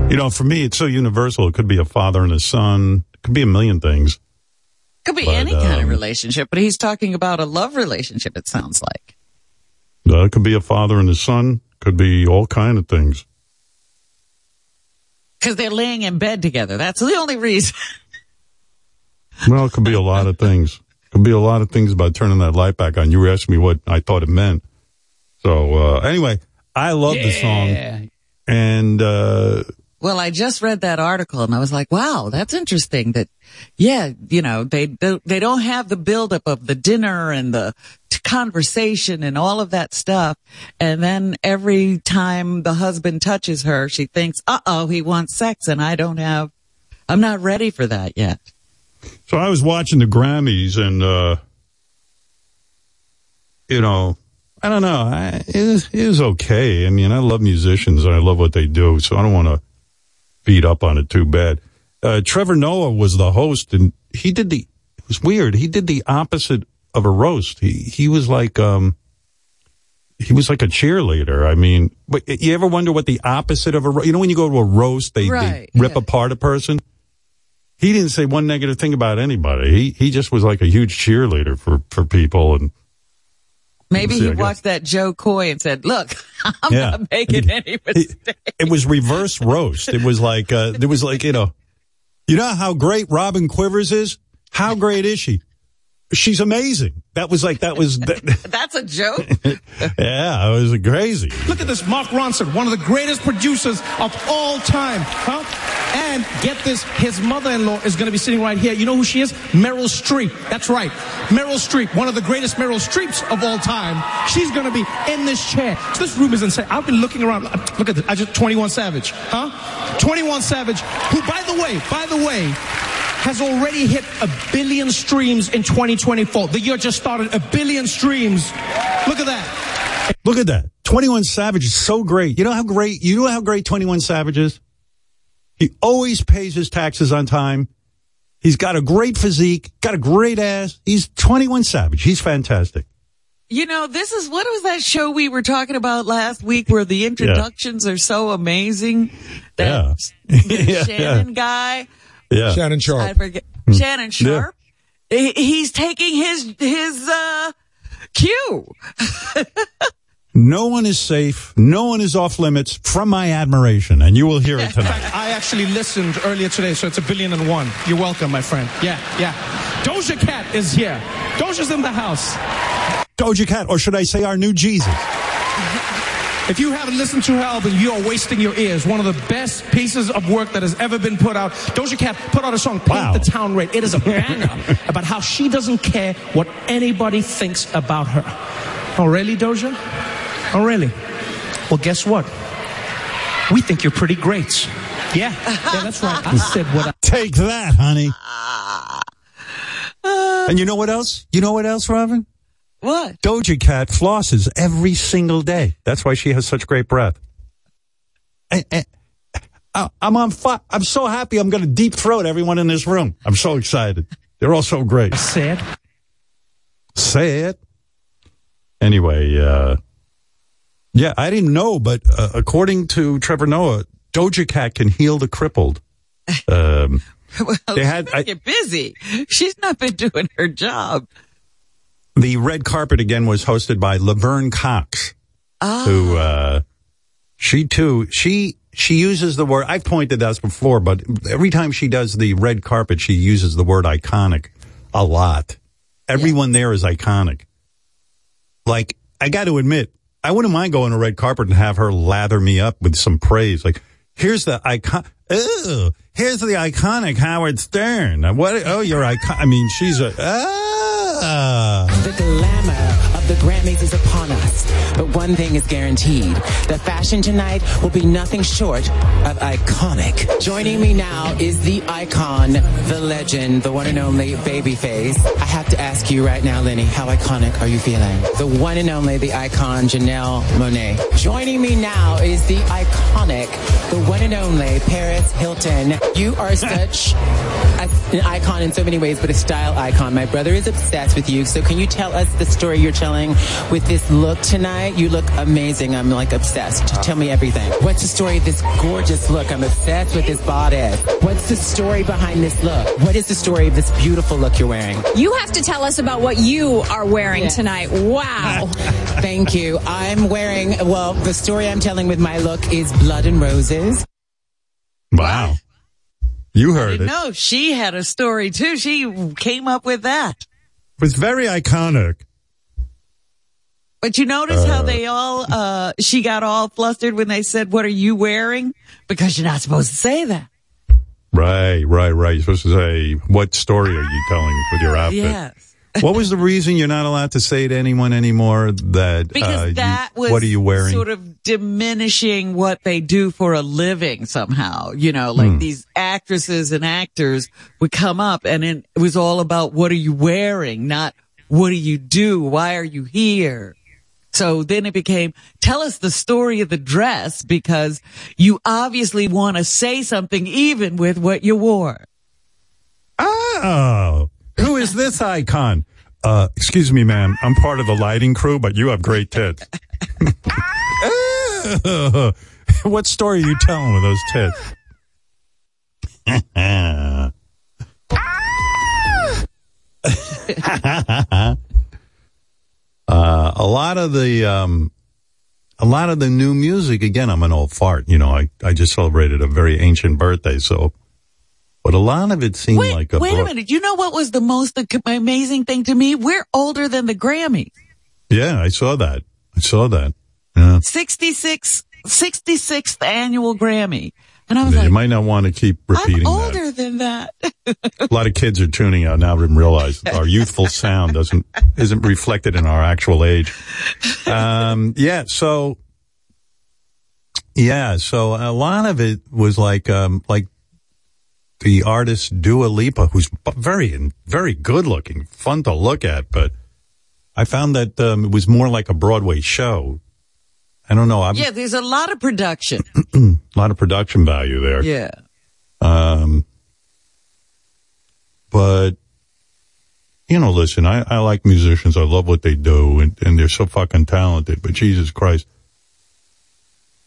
Speaker 1: You know, for me, it's so universal. It could be a father and a son. It could be a million things.
Speaker 2: Could be
Speaker 1: But,
Speaker 2: any kind of
Speaker 1: um,
Speaker 2: relationship, but he's talking about a love relationship, it sounds like.
Speaker 1: Uh, it could be a father and a son. Could be all kind of things.
Speaker 2: Because they're laying in bed together. That's the only reason. *laughs*
Speaker 1: Well, it could be a lot of things. Could be a lot of things about turning that light back on. You were asking me what I thought it meant. So uh, anyway, I love the song, and uh,
Speaker 2: Well, I just read that article and I was like, wow, that's interesting that, yeah, you know, they, they, don't have the buildup of the dinner and the conversation and all of that stuff. And then every time the husband touches her, she thinks, uh oh, he wants sex and I don't have, I'm not ready for that yet.
Speaker 1: so I was watching the Grammys, and uh, you know, I don't know, I, it, was, it was okay. I mean, I love musicians and I love what they do, so I don't want to beat up on it too bad. Uh, Trevor Noah was the host, and he did the. It was weird. He did the opposite of a roast. He he was like um. He was like a cheerleader. I mean, but you ever wonder what the opposite of a ro- you know when you go to a roast they,
Speaker 2: Right,
Speaker 1: they rip
Speaker 2: yeah.
Speaker 1: apart a person. He didn't say one negative thing about anybody. He he just was like a huge cheerleader for for people and
Speaker 2: Maybe
Speaker 1: See,
Speaker 2: he watched that Jo Koy and said, look, *laughs* I'm
Speaker 1: Yeah.
Speaker 2: not making any mistakes.
Speaker 1: it was reverse roast. It was like uh there was like you know, you know how great Robin Quivers is. How great is she? She's amazing. That was like that was that, *laughs* *laughs*
Speaker 2: That's a joke.
Speaker 1: yeah. It was crazy.
Speaker 5: Look at this, Mark Ronson, one of the greatest producers of all time, huh? And get this, his mother-in-law is going to be sitting right here. You know who she is? Meryl Streep. That's right, Meryl Streep, one of the greatest Meryl Streeps of all time. She's going to be in this chair. So this room is insane. I've been looking around. Look at this. I just 21 Savage, huh? 21 Savage, who, by the way, by the way, has already hit a billion streams in 2024. The year just started, a billion streams. Look at that.
Speaker 1: Look at that. 21 Savage is so great. You know how great, you know how great 21 Savage is? He always pays his taxes on time. He's got a great physique, got a great ass. He's 21 Savage. He's fantastic.
Speaker 2: You know, this is what was that show we were talking about last week where the introductions are so amazing? That
Speaker 1: Yeah. *laughs*
Speaker 2: the
Speaker 1: Yeah,
Speaker 2: Shannon guy,
Speaker 1: Yeah.
Speaker 3: Shannon
Speaker 2: I
Speaker 3: Sharpe.
Speaker 2: forget Shannon Sharpe. He- He's taking his his uh cue. *laughs*
Speaker 1: No one is safe. No one is off limits from my admiration, and you will hear it
Speaker 5: In
Speaker 1: tonight.
Speaker 5: fact, I actually listened earlier today, so it's a billion and one. You're welcome, my friend. Yeah, yeah. Doja Cat is here. Doja's in the house.
Speaker 1: Doja Cat, or should I say our new Jesus?
Speaker 5: If you haven't listened to her album, you are wasting your ears. One of the best pieces of work that has ever been put out. Doja Cat put out a song, Paint
Speaker 1: Wow.
Speaker 5: the Town Red. It is a banger *laughs* about how she doesn't care what anybody thinks about her. Oh, really, Doja? Oh, really? Well, guess what? We think you're pretty great. Yeah, yeah, that's right. I said what I
Speaker 1: Take that, honey. And you know what else? You know what else, Robin?
Speaker 2: What?
Speaker 1: Doja Cat flosses every single day. That's why she has such great breath. And, and, I- I'm on fire. I'm so happy. I'm going to deep throat everyone in this room. I'm so excited. They're all so great.
Speaker 5: said.
Speaker 1: Say it. Anyway, uh, yeah, I didn't know, but uh, according to Trevor Noah, Doja Cat can heal the crippled. *laughs* Um,
Speaker 2: Well,
Speaker 1: They had-
Speaker 2: she's
Speaker 1: I-
Speaker 2: get busy. She's not been doing her job.
Speaker 1: the red carpet again was hosted by Laverne Cox, who uh, she too she she uses the word. I've pointed this before, but every time she does the red carpet, she uses the word iconic a lot. Everyone there is iconic. Like I got to admit, I wouldn't mind going to red carpet and have her lather me up with some praise. Like here's the icon. Ew, here's the iconic Howard Stern. What? Oh, you're icon. I mean, she's a. Ah.
Speaker 6: The glamour of the Grammys is upon us. But one thing is guaranteed. The fashion tonight will be nothing short of iconic. Joining me now is the icon, the legend, the one and only Babyface. I have to ask you right now, Lenny, how iconic are you feeling? The one and only, the icon, Janelle Monáe. Joining me now is the iconic the one and only Paris Hilton. You are *laughs* such a, an icon in so many ways, but a style icon. My brother is obsessed with you. So can you tell us the story you're telling with this look tonight? You look amazing. I'm like obsessed. Tell me everything. What's the story of this gorgeous look? I'm obsessed with this bodice. What's the story behind this look? What is the story of this beautiful look you're wearing?
Speaker 7: You have to tell us about what you are wearing tonight. Wow. *laughs*
Speaker 6: Thank you. I'm wearing, well, the story I'm telling with my look is blood and roses.
Speaker 1: Wow. You heard it.
Speaker 2: No, she had a story too. She came up with that.
Speaker 1: It was very iconic.
Speaker 2: But you notice how they all, uh, she got all flustered when they said, what are you wearing? Because you're not supposed to say that.
Speaker 1: Right, right, right. You're supposed to say, what story are you telling with your outfit?
Speaker 2: Yes. *laughs*
Speaker 1: what was the reason you're not allowed to say to anyone anymore that,
Speaker 2: Because
Speaker 1: uh, you-
Speaker 2: that was
Speaker 1: what are you wearing?
Speaker 2: sort of diminishing what they do for a living somehow. You know, like
Speaker 1: Hmm.
Speaker 2: these actresses and actors would come up and it was all about what are you wearing, not what do you do? Why are you here? So then it became, tell us the story of the dress because you obviously want to say something even with what you wore.
Speaker 1: Oh, who is this icon? Uh, excuse me, ma'am. I'm part of the lighting crew, but you have great tits. *laughs* what story are you telling with those tits? *laughs* uh, a lot of the, um, a lot of the new music, again, I'm an old fart. You know, I, I just celebrated a very ancient birthday, so, but a lot of it seemed
Speaker 2: Wait,
Speaker 1: like a
Speaker 2: wait a minute. You know what was the most amazing thing to me? We're older than the Grammys.
Speaker 1: Yeah, I saw that. I saw that. Yeah.
Speaker 2: 66, 66th annual Grammy. And I was
Speaker 1: you
Speaker 2: like,
Speaker 1: might not want to keep
Speaker 2: I'm
Speaker 1: repeating
Speaker 2: older
Speaker 1: that.
Speaker 2: than that.
Speaker 1: A lot of kids are tuning out now and realize our youthful sound doesn't isn't reflected in our actual age. Um, yeah, so yeah, so a lot of it was like um, like the artist Dua Lipa, who's very very good looking, fun to look at, but I found that um, it was more like a Broadway show. I don't know. I'm,
Speaker 2: yeah, there's a lot of production. *clears throat*
Speaker 1: a lot of production value there.
Speaker 2: Yeah.
Speaker 1: Um, but you know, listen, I, I like musicians. I love what they do, and, and they're so fucking talented. But Jesus Christ,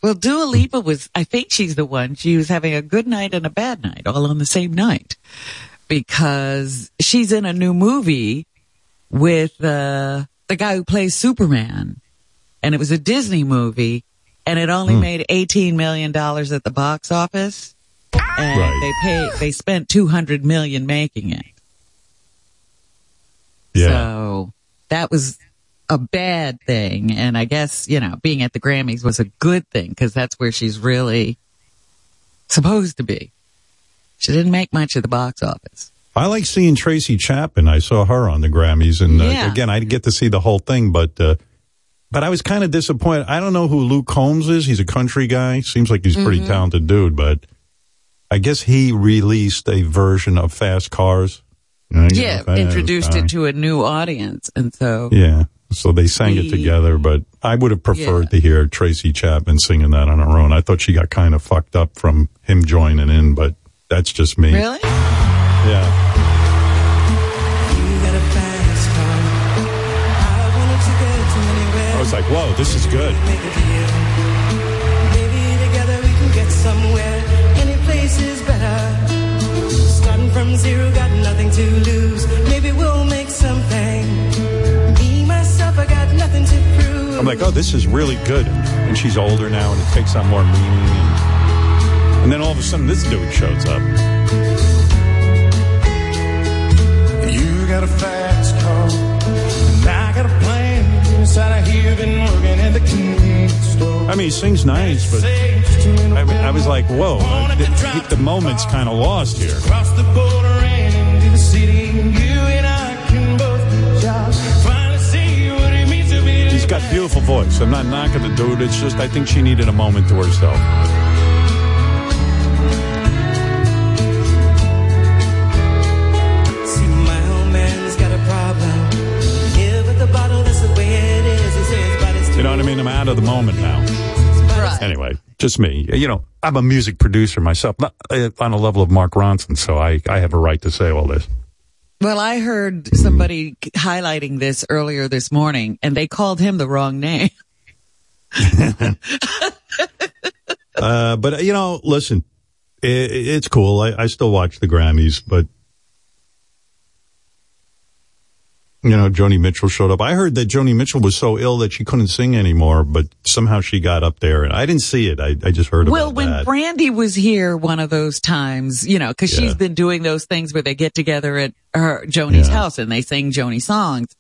Speaker 2: Well, Dua Lipa was, I think she's the one. She was having a good night and a bad night all on the same night because she's in a new movie with, uh, the guy who plays Superman and it was a Disney movie and it only made $18 million at the box office and
Speaker 1: Right.
Speaker 2: they paid, they spent 200 million making it.
Speaker 1: yeah,
Speaker 2: So that was a bad thing. And I guess, you know, being at the Grammys was a good thing because that's where she's really supposed to be. She didn't make much of the box office.
Speaker 1: I like seeing Tracy Chapman. I saw her on the Grammys, and uh,
Speaker 2: Yeah.
Speaker 1: again, I didn't get to see the whole thing, but uh, but I was kind of disappointed. I don't know who Luke Combs is. He's a country guy. Seems like he's a pretty talented dude, but I guess he released a version of Fast Cars. You know,
Speaker 2: Yeah, introduced it to a new audience. And so,
Speaker 1: Yeah. So they sang it together, but I would have preferred
Speaker 2: Yeah.
Speaker 1: to hear Tracy Chapman singing that on her own. I thought she got kind of fucked up from him joining in, but that's just me.
Speaker 2: really?
Speaker 1: Yeah. I was like, whoa, this is good.
Speaker 8: Maybe together we can get somewhere. Any place is better. Starting from zero, got nothing to lose.
Speaker 1: I'm like, oh, this is really good. And she's older now, and it takes on more meaning. And, and then all of a sudden, this dude shows up.
Speaker 9: You got a fast car, and I got a plan. Inside of here, been working at the convenience store.
Speaker 1: I mean, he sings nice, but I, mean, I was like, whoa, the, the moment's kind of lost here.
Speaker 9: Cross the border and into the city.
Speaker 1: Got a beautiful voice. I'm not knocking the dude. It's just I think she needed a moment to herself.
Speaker 8: See, my old man's got a problem. Yeah, but the bottle, that's the way it is. He says, but it's
Speaker 1: You know what I mean? I'm out of the moment now.
Speaker 2: Right.
Speaker 1: Anyway, Just me. You know, I'm a music producer myself, not uh, on a level of Mark Ronson, so I, I have a right to say all this.
Speaker 2: Well, I heard somebody highlighting this earlier this morning, and they called him the wrong name. *laughs*
Speaker 1: Uh, but you know, listen, i it's cool. I, I still watch the Grammys, but you know, Joni Mitchell showed up. I heard that Joni Mitchell was so ill that she couldn't sing anymore, but somehow she got up there, and I didn't see it. I, I just heard
Speaker 2: Well,
Speaker 1: about Well,
Speaker 2: when
Speaker 1: that.
Speaker 2: Brandy was here one of those times, you know, because
Speaker 1: Yeah.
Speaker 2: she's been doing those things where they get together at her Joni's
Speaker 1: Yeah.
Speaker 2: house and they sing Joni songs.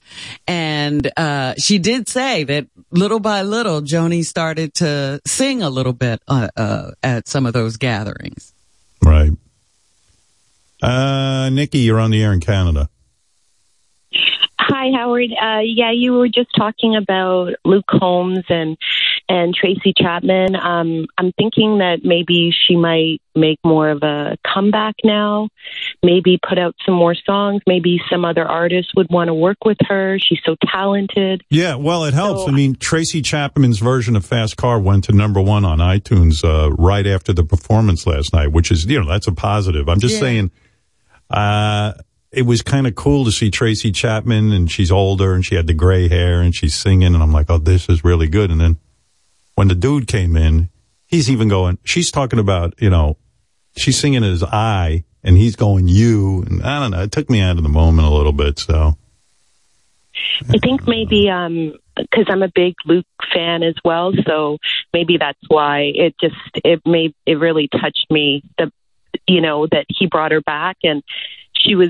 Speaker 2: And uh, she did say that little by little, Joni started to sing a little bit uh, uh, at some of those gatherings.
Speaker 1: right. Uh, Nikki, you're on the air in Canada.
Speaker 10: Hi, Howard. Uh, yeah, you were just talking about Luke Holmes and and Tracy Chapman. Um, I'm thinking that maybe she might make more of a comeback now. Maybe put out some more songs. Maybe some other artists would want to work with her. She's so talented.
Speaker 1: Yeah, well, it helps.
Speaker 10: So-
Speaker 1: I mean, Tracy Chapman's version of Fast Car went to number one on iTunes uh, right after the performance last night, which is, you know, that's a positive. I'm just
Speaker 2: Yeah.
Speaker 1: saying, uh, it was kind of cool to see Tracy Chapman, and she's older, and she had the gray hair, and she's singing, and I'm like, oh, this is really good. And then when the dude came in, he's even going, she's talking about, you know, she's singing his I, and he's going you, and I don't know, it took me out of the moment a little bit, so.
Speaker 10: I think maybe um because I'm a big Luke fan as well, so maybe that's why it just it made it really touched me the you know that he brought her back and she was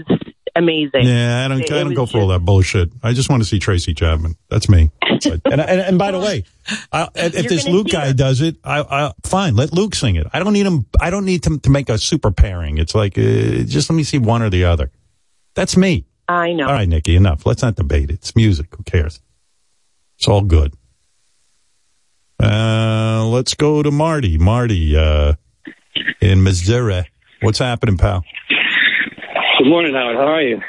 Speaker 10: amazing.
Speaker 1: Yeah, I don't.
Speaker 10: It-
Speaker 1: I don't go for all that bullshit. I just want to see Tracy Chapman. That's me. *laughs* And, and and by the way, I, if this Luke guy
Speaker 10: her.
Speaker 1: does it, I, I fine. Let Luke sing it. I don't need him. I don't need him to make a super pairing. It's like uh, just let me see one or the other. That's me.
Speaker 10: I know.
Speaker 1: All right, Nikki. Enough. Let's not debate it. It's music. Who cares? It's all good. Uh, let's go to Marty. Marty, uh, in Missouri. What's happening, pal?
Speaker 11: Good morning, Howard. How are you?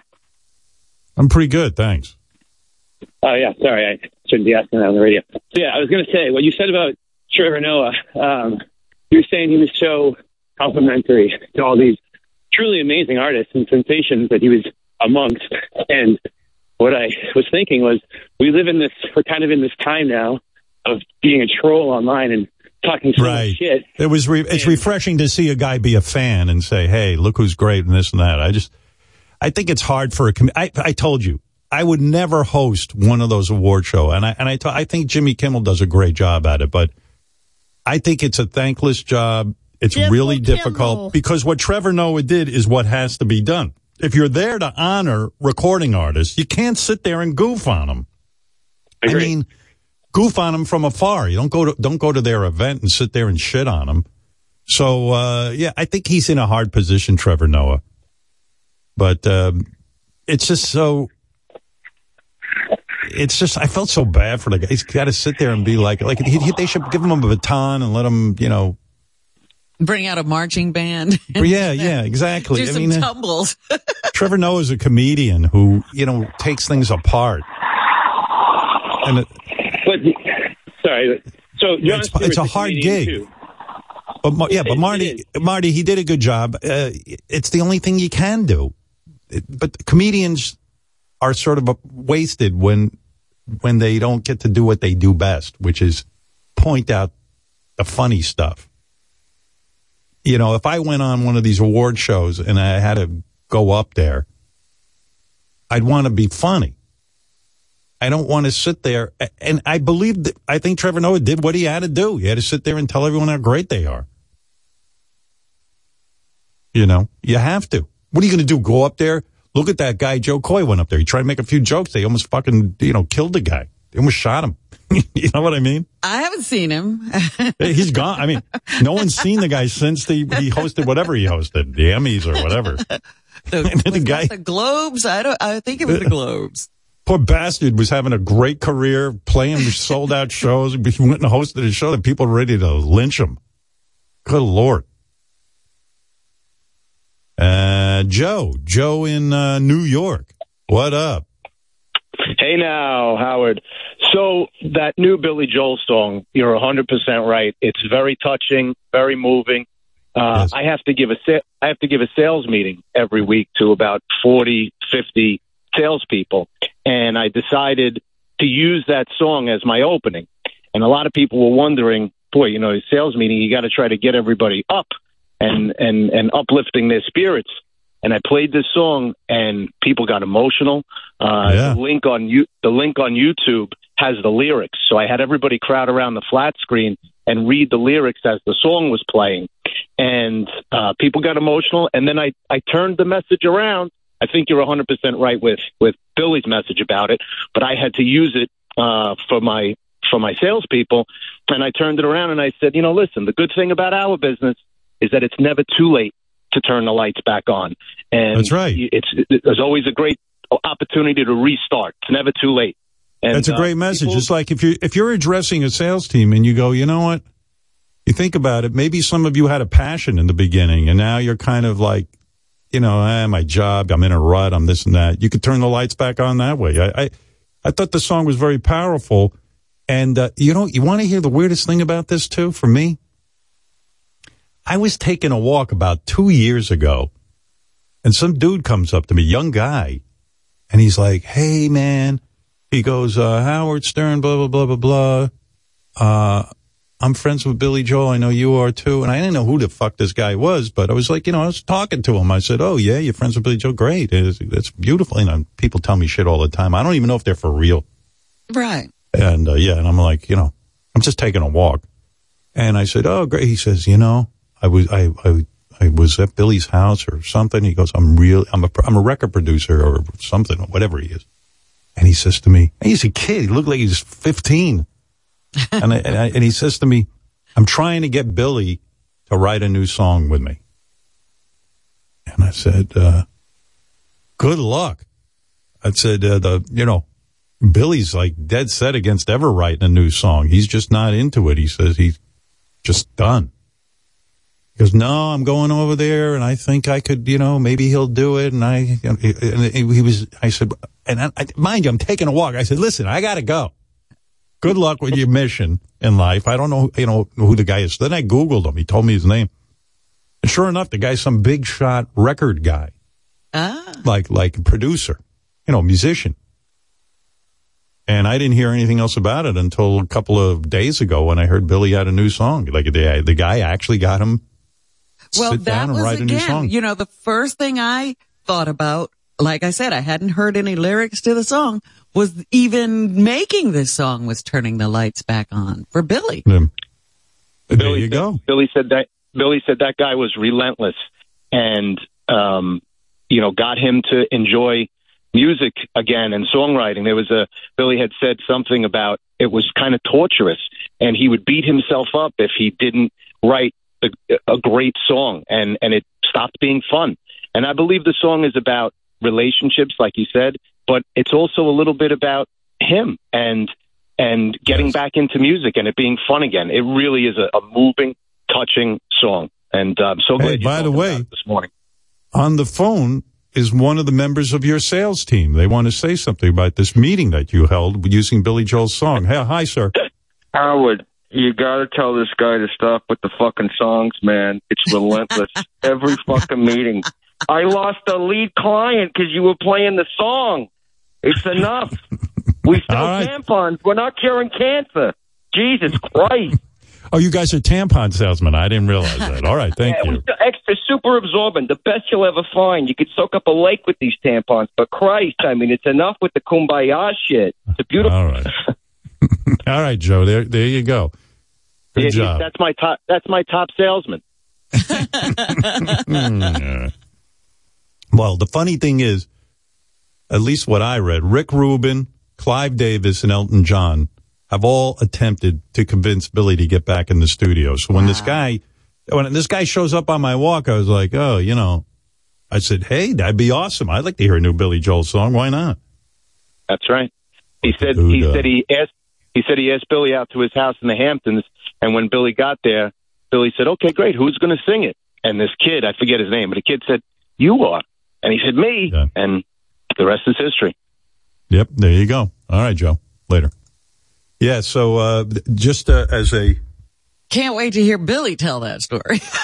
Speaker 1: I'm pretty good, thanks.
Speaker 11: Oh, yeah. Sorry, I shouldn't be asking that on the radio. So, yeah, I was going to say what you said about Trevor Noah. Um, you were saying he was so complimentary to all these truly amazing artists and sensations that he was amongst. And what I was thinking was, we live in this. We're kind of in this time now of being a troll online and talking so
Speaker 1: Right.
Speaker 11: shit.
Speaker 1: It was. Re- it's refreshing to see a guy be a fan and say, "Hey, look who's great," and this and that. I just, I think it's hard for a. Com- I, I told you, I would never host one of those award show, and I and I, t- I think Jimmy Kimmel does a great job at it, but I think it's a thankless job. It's really difficult because what Trevor Noah did is what has to be done. If you're there to honor recording artists, you can't sit there and goof on them. I mean, goof on them from afar. You don't go to don't go to their event and sit there and shit on them. So uh, yeah, I think he's in a hard position, Trevor Noah. But um, it's just so. It's just I felt so bad for the guy. He's got to sit there and be like, like he, he- they should give him a baton and let him, you know.
Speaker 2: Bring out a marching band. *laughs*
Speaker 1: yeah, yeah, exactly.
Speaker 2: Do
Speaker 1: I
Speaker 2: some
Speaker 1: mean, uh,
Speaker 2: tumbles. *laughs*
Speaker 1: Trevor Noah's a comedian who you know takes things apart. And it,
Speaker 11: But sorry. So John
Speaker 1: it's, it's a hard
Speaker 11: comedian,
Speaker 1: gig.
Speaker 11: too.
Speaker 1: But yeah, but Marty, Marty, he did a good job. Uh, it's the only thing you can do. But comedians are sort of wasted when when they don't get to do what they do best, which is point out the funny stuff. You know, if I went on one of these award shows and I had to go up there, I'd want to be funny. I don't want to sit there. And I believe that I think Trevor Noah did what he had to do. He had to sit there and tell everyone how great they are. You know, you have to. What are you going to do? Go up there? Look at that guy, Jo Koy went up there. He tried to make a few jokes. They almost fucking, you know, killed the guy. They almost shot him. *laughs* you know what I mean?
Speaker 2: I haven't seen him. *laughs*
Speaker 1: He's gone. I mean, no one's seen the guy since the, he hosted whatever he hosted, the Emmys or whatever.
Speaker 2: The, *laughs*
Speaker 1: the guy,
Speaker 2: the Globes. I don't. I think it was the uh, Globes.
Speaker 1: poor bastard was having a great career, playing sold out shows. He went and hosted a show that people were ready to lynch him. Good Lord. Uh, Joe, Joe in uh, New York. What up?
Speaker 12: Hey now, Howard. So that new Billy Joel song, you're 100% right. It's very touching, very moving. Uh, I have to give a sa- I have to give a sales meeting every week to about 40, 50 salespeople, and I decided to use that song as my opening. And a lot of people were wondering, boy, you know, a sales meeting, you got to try to get everybody up and and and uplifting their spirits. And I played this song, and people got emotional. Uh,
Speaker 1: Yeah.
Speaker 12: The link on you, the link on YouTube has the lyrics, so I had everybody crowd around the flat screen and read the lyrics as the song was playing, and uh, people got emotional. And then I I turned the message around. I think you're 100 percent right with with Billy's message about it, but I had to use it uh, for my for my salespeople, and I turned it around and I said, you know, listen, the good thing about our business is that it's never too late to turn the lights back on. And
Speaker 1: That's right.
Speaker 12: It's there's always a great opportunity to restart. It's never too late. And,
Speaker 1: That's a
Speaker 12: uh,
Speaker 1: great message.
Speaker 12: people-
Speaker 1: It's like if you're if you're addressing a sales team and you go, you know what? You think about it. Maybe some of you had a passion in the beginning, and now you're kind of like, you know, eh, my job. I'm in a rut. I'm this and that. You could turn the lights back on that way. I I, I thought the song was very powerful, and uh, you know, you want to hear the weirdest thing about this too? For me, I was taking a walk about two years ago, and some dude comes up to me, young guy, and he's like, "Hey, man." He goes, uh, Howard Stern, blah, blah, blah, blah, blah. Uh, I'm friends with Billy Joel. I know you are too. And I didn't know who the fuck this guy was, but I was like, you know, I was talking to him. I said, Oh, yeah, you're friends with Billy Joel. Great. It's, it's beautiful. You know, people tell me shit all the time. I don't even know if they're for real.
Speaker 2: Right.
Speaker 1: And, uh, yeah, and I'm like, you know, I'm just taking a walk. And I said, Oh, great. He says, you know, I was, I, I, I was at Billy's house or something. He goes, I'm real, I'm a, I'm a record producer or something, or whatever he is. And he says to me, he's a kid. He looked like he's 15. and, I, and, I, and he says to me, I'm trying to get Billy to write a new song with me. And I said, uh, good luck. I said, uh, the, you know, Billy's like dead set against ever writing a new song. He's just not into it. He says he's just done. He goes, no, I'm going over there and I think I could, you know, maybe he'll do it. And I, and he was, I said, and I, I, mind you, I'm taking a walk. I said, listen, I got to go. Good luck with your mission in life. I don't know, you know, who the guy is. Then I Googled him. He told me his name. And sure enough, the guy's some big shot record guy,
Speaker 2: Ah.
Speaker 1: like, like producer, you know, musician. And I didn't hear anything else about it until a couple of days ago when I heard Billy had a new song. Like the, the guy actually got him
Speaker 2: Well,
Speaker 1: sit
Speaker 2: that
Speaker 1: down and
Speaker 2: was
Speaker 1: write a new
Speaker 2: again,
Speaker 1: song.
Speaker 2: you know, the first thing I thought about, like I said, I hadn't heard any lyrics to the song, was even making this song was turning the lights back on for Billy.
Speaker 1: There
Speaker 12: Billy
Speaker 1: you
Speaker 12: said,
Speaker 1: go.
Speaker 12: Billy said that Billy said that guy was relentless, and um, you know, got him to enjoy music again and songwriting. There was a Billy had said something about it was kind of torturous, and he would beat himself up if he didn't write a, a great song, and and it stopped being fun. And I believe the song is about relationships, like you said, but it's also a little bit about him and and getting back into music and it being fun again. It really is a, a moving, touching song. And I'm so glad
Speaker 1: Hey,
Speaker 12: you
Speaker 1: by the way,
Speaker 12: about it this morning.
Speaker 1: on the phone is one of the members of your sales team. They want to say something about this meeting that you held using Billy Joel's song. Hey, hi, sir.
Speaker 13: Howard, you gotta tell this guy to stop with the fucking songs, man. It's relentless. *laughs* Every fucking meeting. I lost a lead client because you were playing the song. It's enough. We *laughs* sell
Speaker 1: right.
Speaker 13: tampons. We're not curing cancer. Jesus Christ.
Speaker 1: Oh, you guys are tampon salesmen. I didn't realize that. All right, thank *laughs*
Speaker 13: Yeah,
Speaker 1: you.
Speaker 13: extra super absorbent, the best you'll ever find. You could soak up a lake with these tampons. But Christ, I mean, it's enough with the kumbaya shit. It's a beautiful.
Speaker 1: All right. *laughs* All right, Joe. There, there you go. Good
Speaker 12: Yeah,
Speaker 1: job.
Speaker 12: That's my top. That's my top salesman. *laughs*
Speaker 1: Well, the funny thing is, at least what I read, Rick Rubin, Clive Davis, and Elton John have all attempted to convince Billy to get back in the studio. So when this guy, when this guy shows up on my walk, I was like, oh, you know, I said, hey, that'd be awesome. I'd like to hear a new Billy Joel song. Why not?
Speaker 12: That's right. He said he said he asked he said he asked Billy out to his house in the Hamptons, and when Billy got there, Billy said, "Okay, great. Who's going to sing it?" And this kid, I forget his name, but the kid said, "You are," and he said, "Me," and the rest is history.
Speaker 1: Yep, there you go. All right, Joe. Later. Yeah. So uh, just uh, as a
Speaker 2: Can't wait to hear Billy tell that story. *laughs*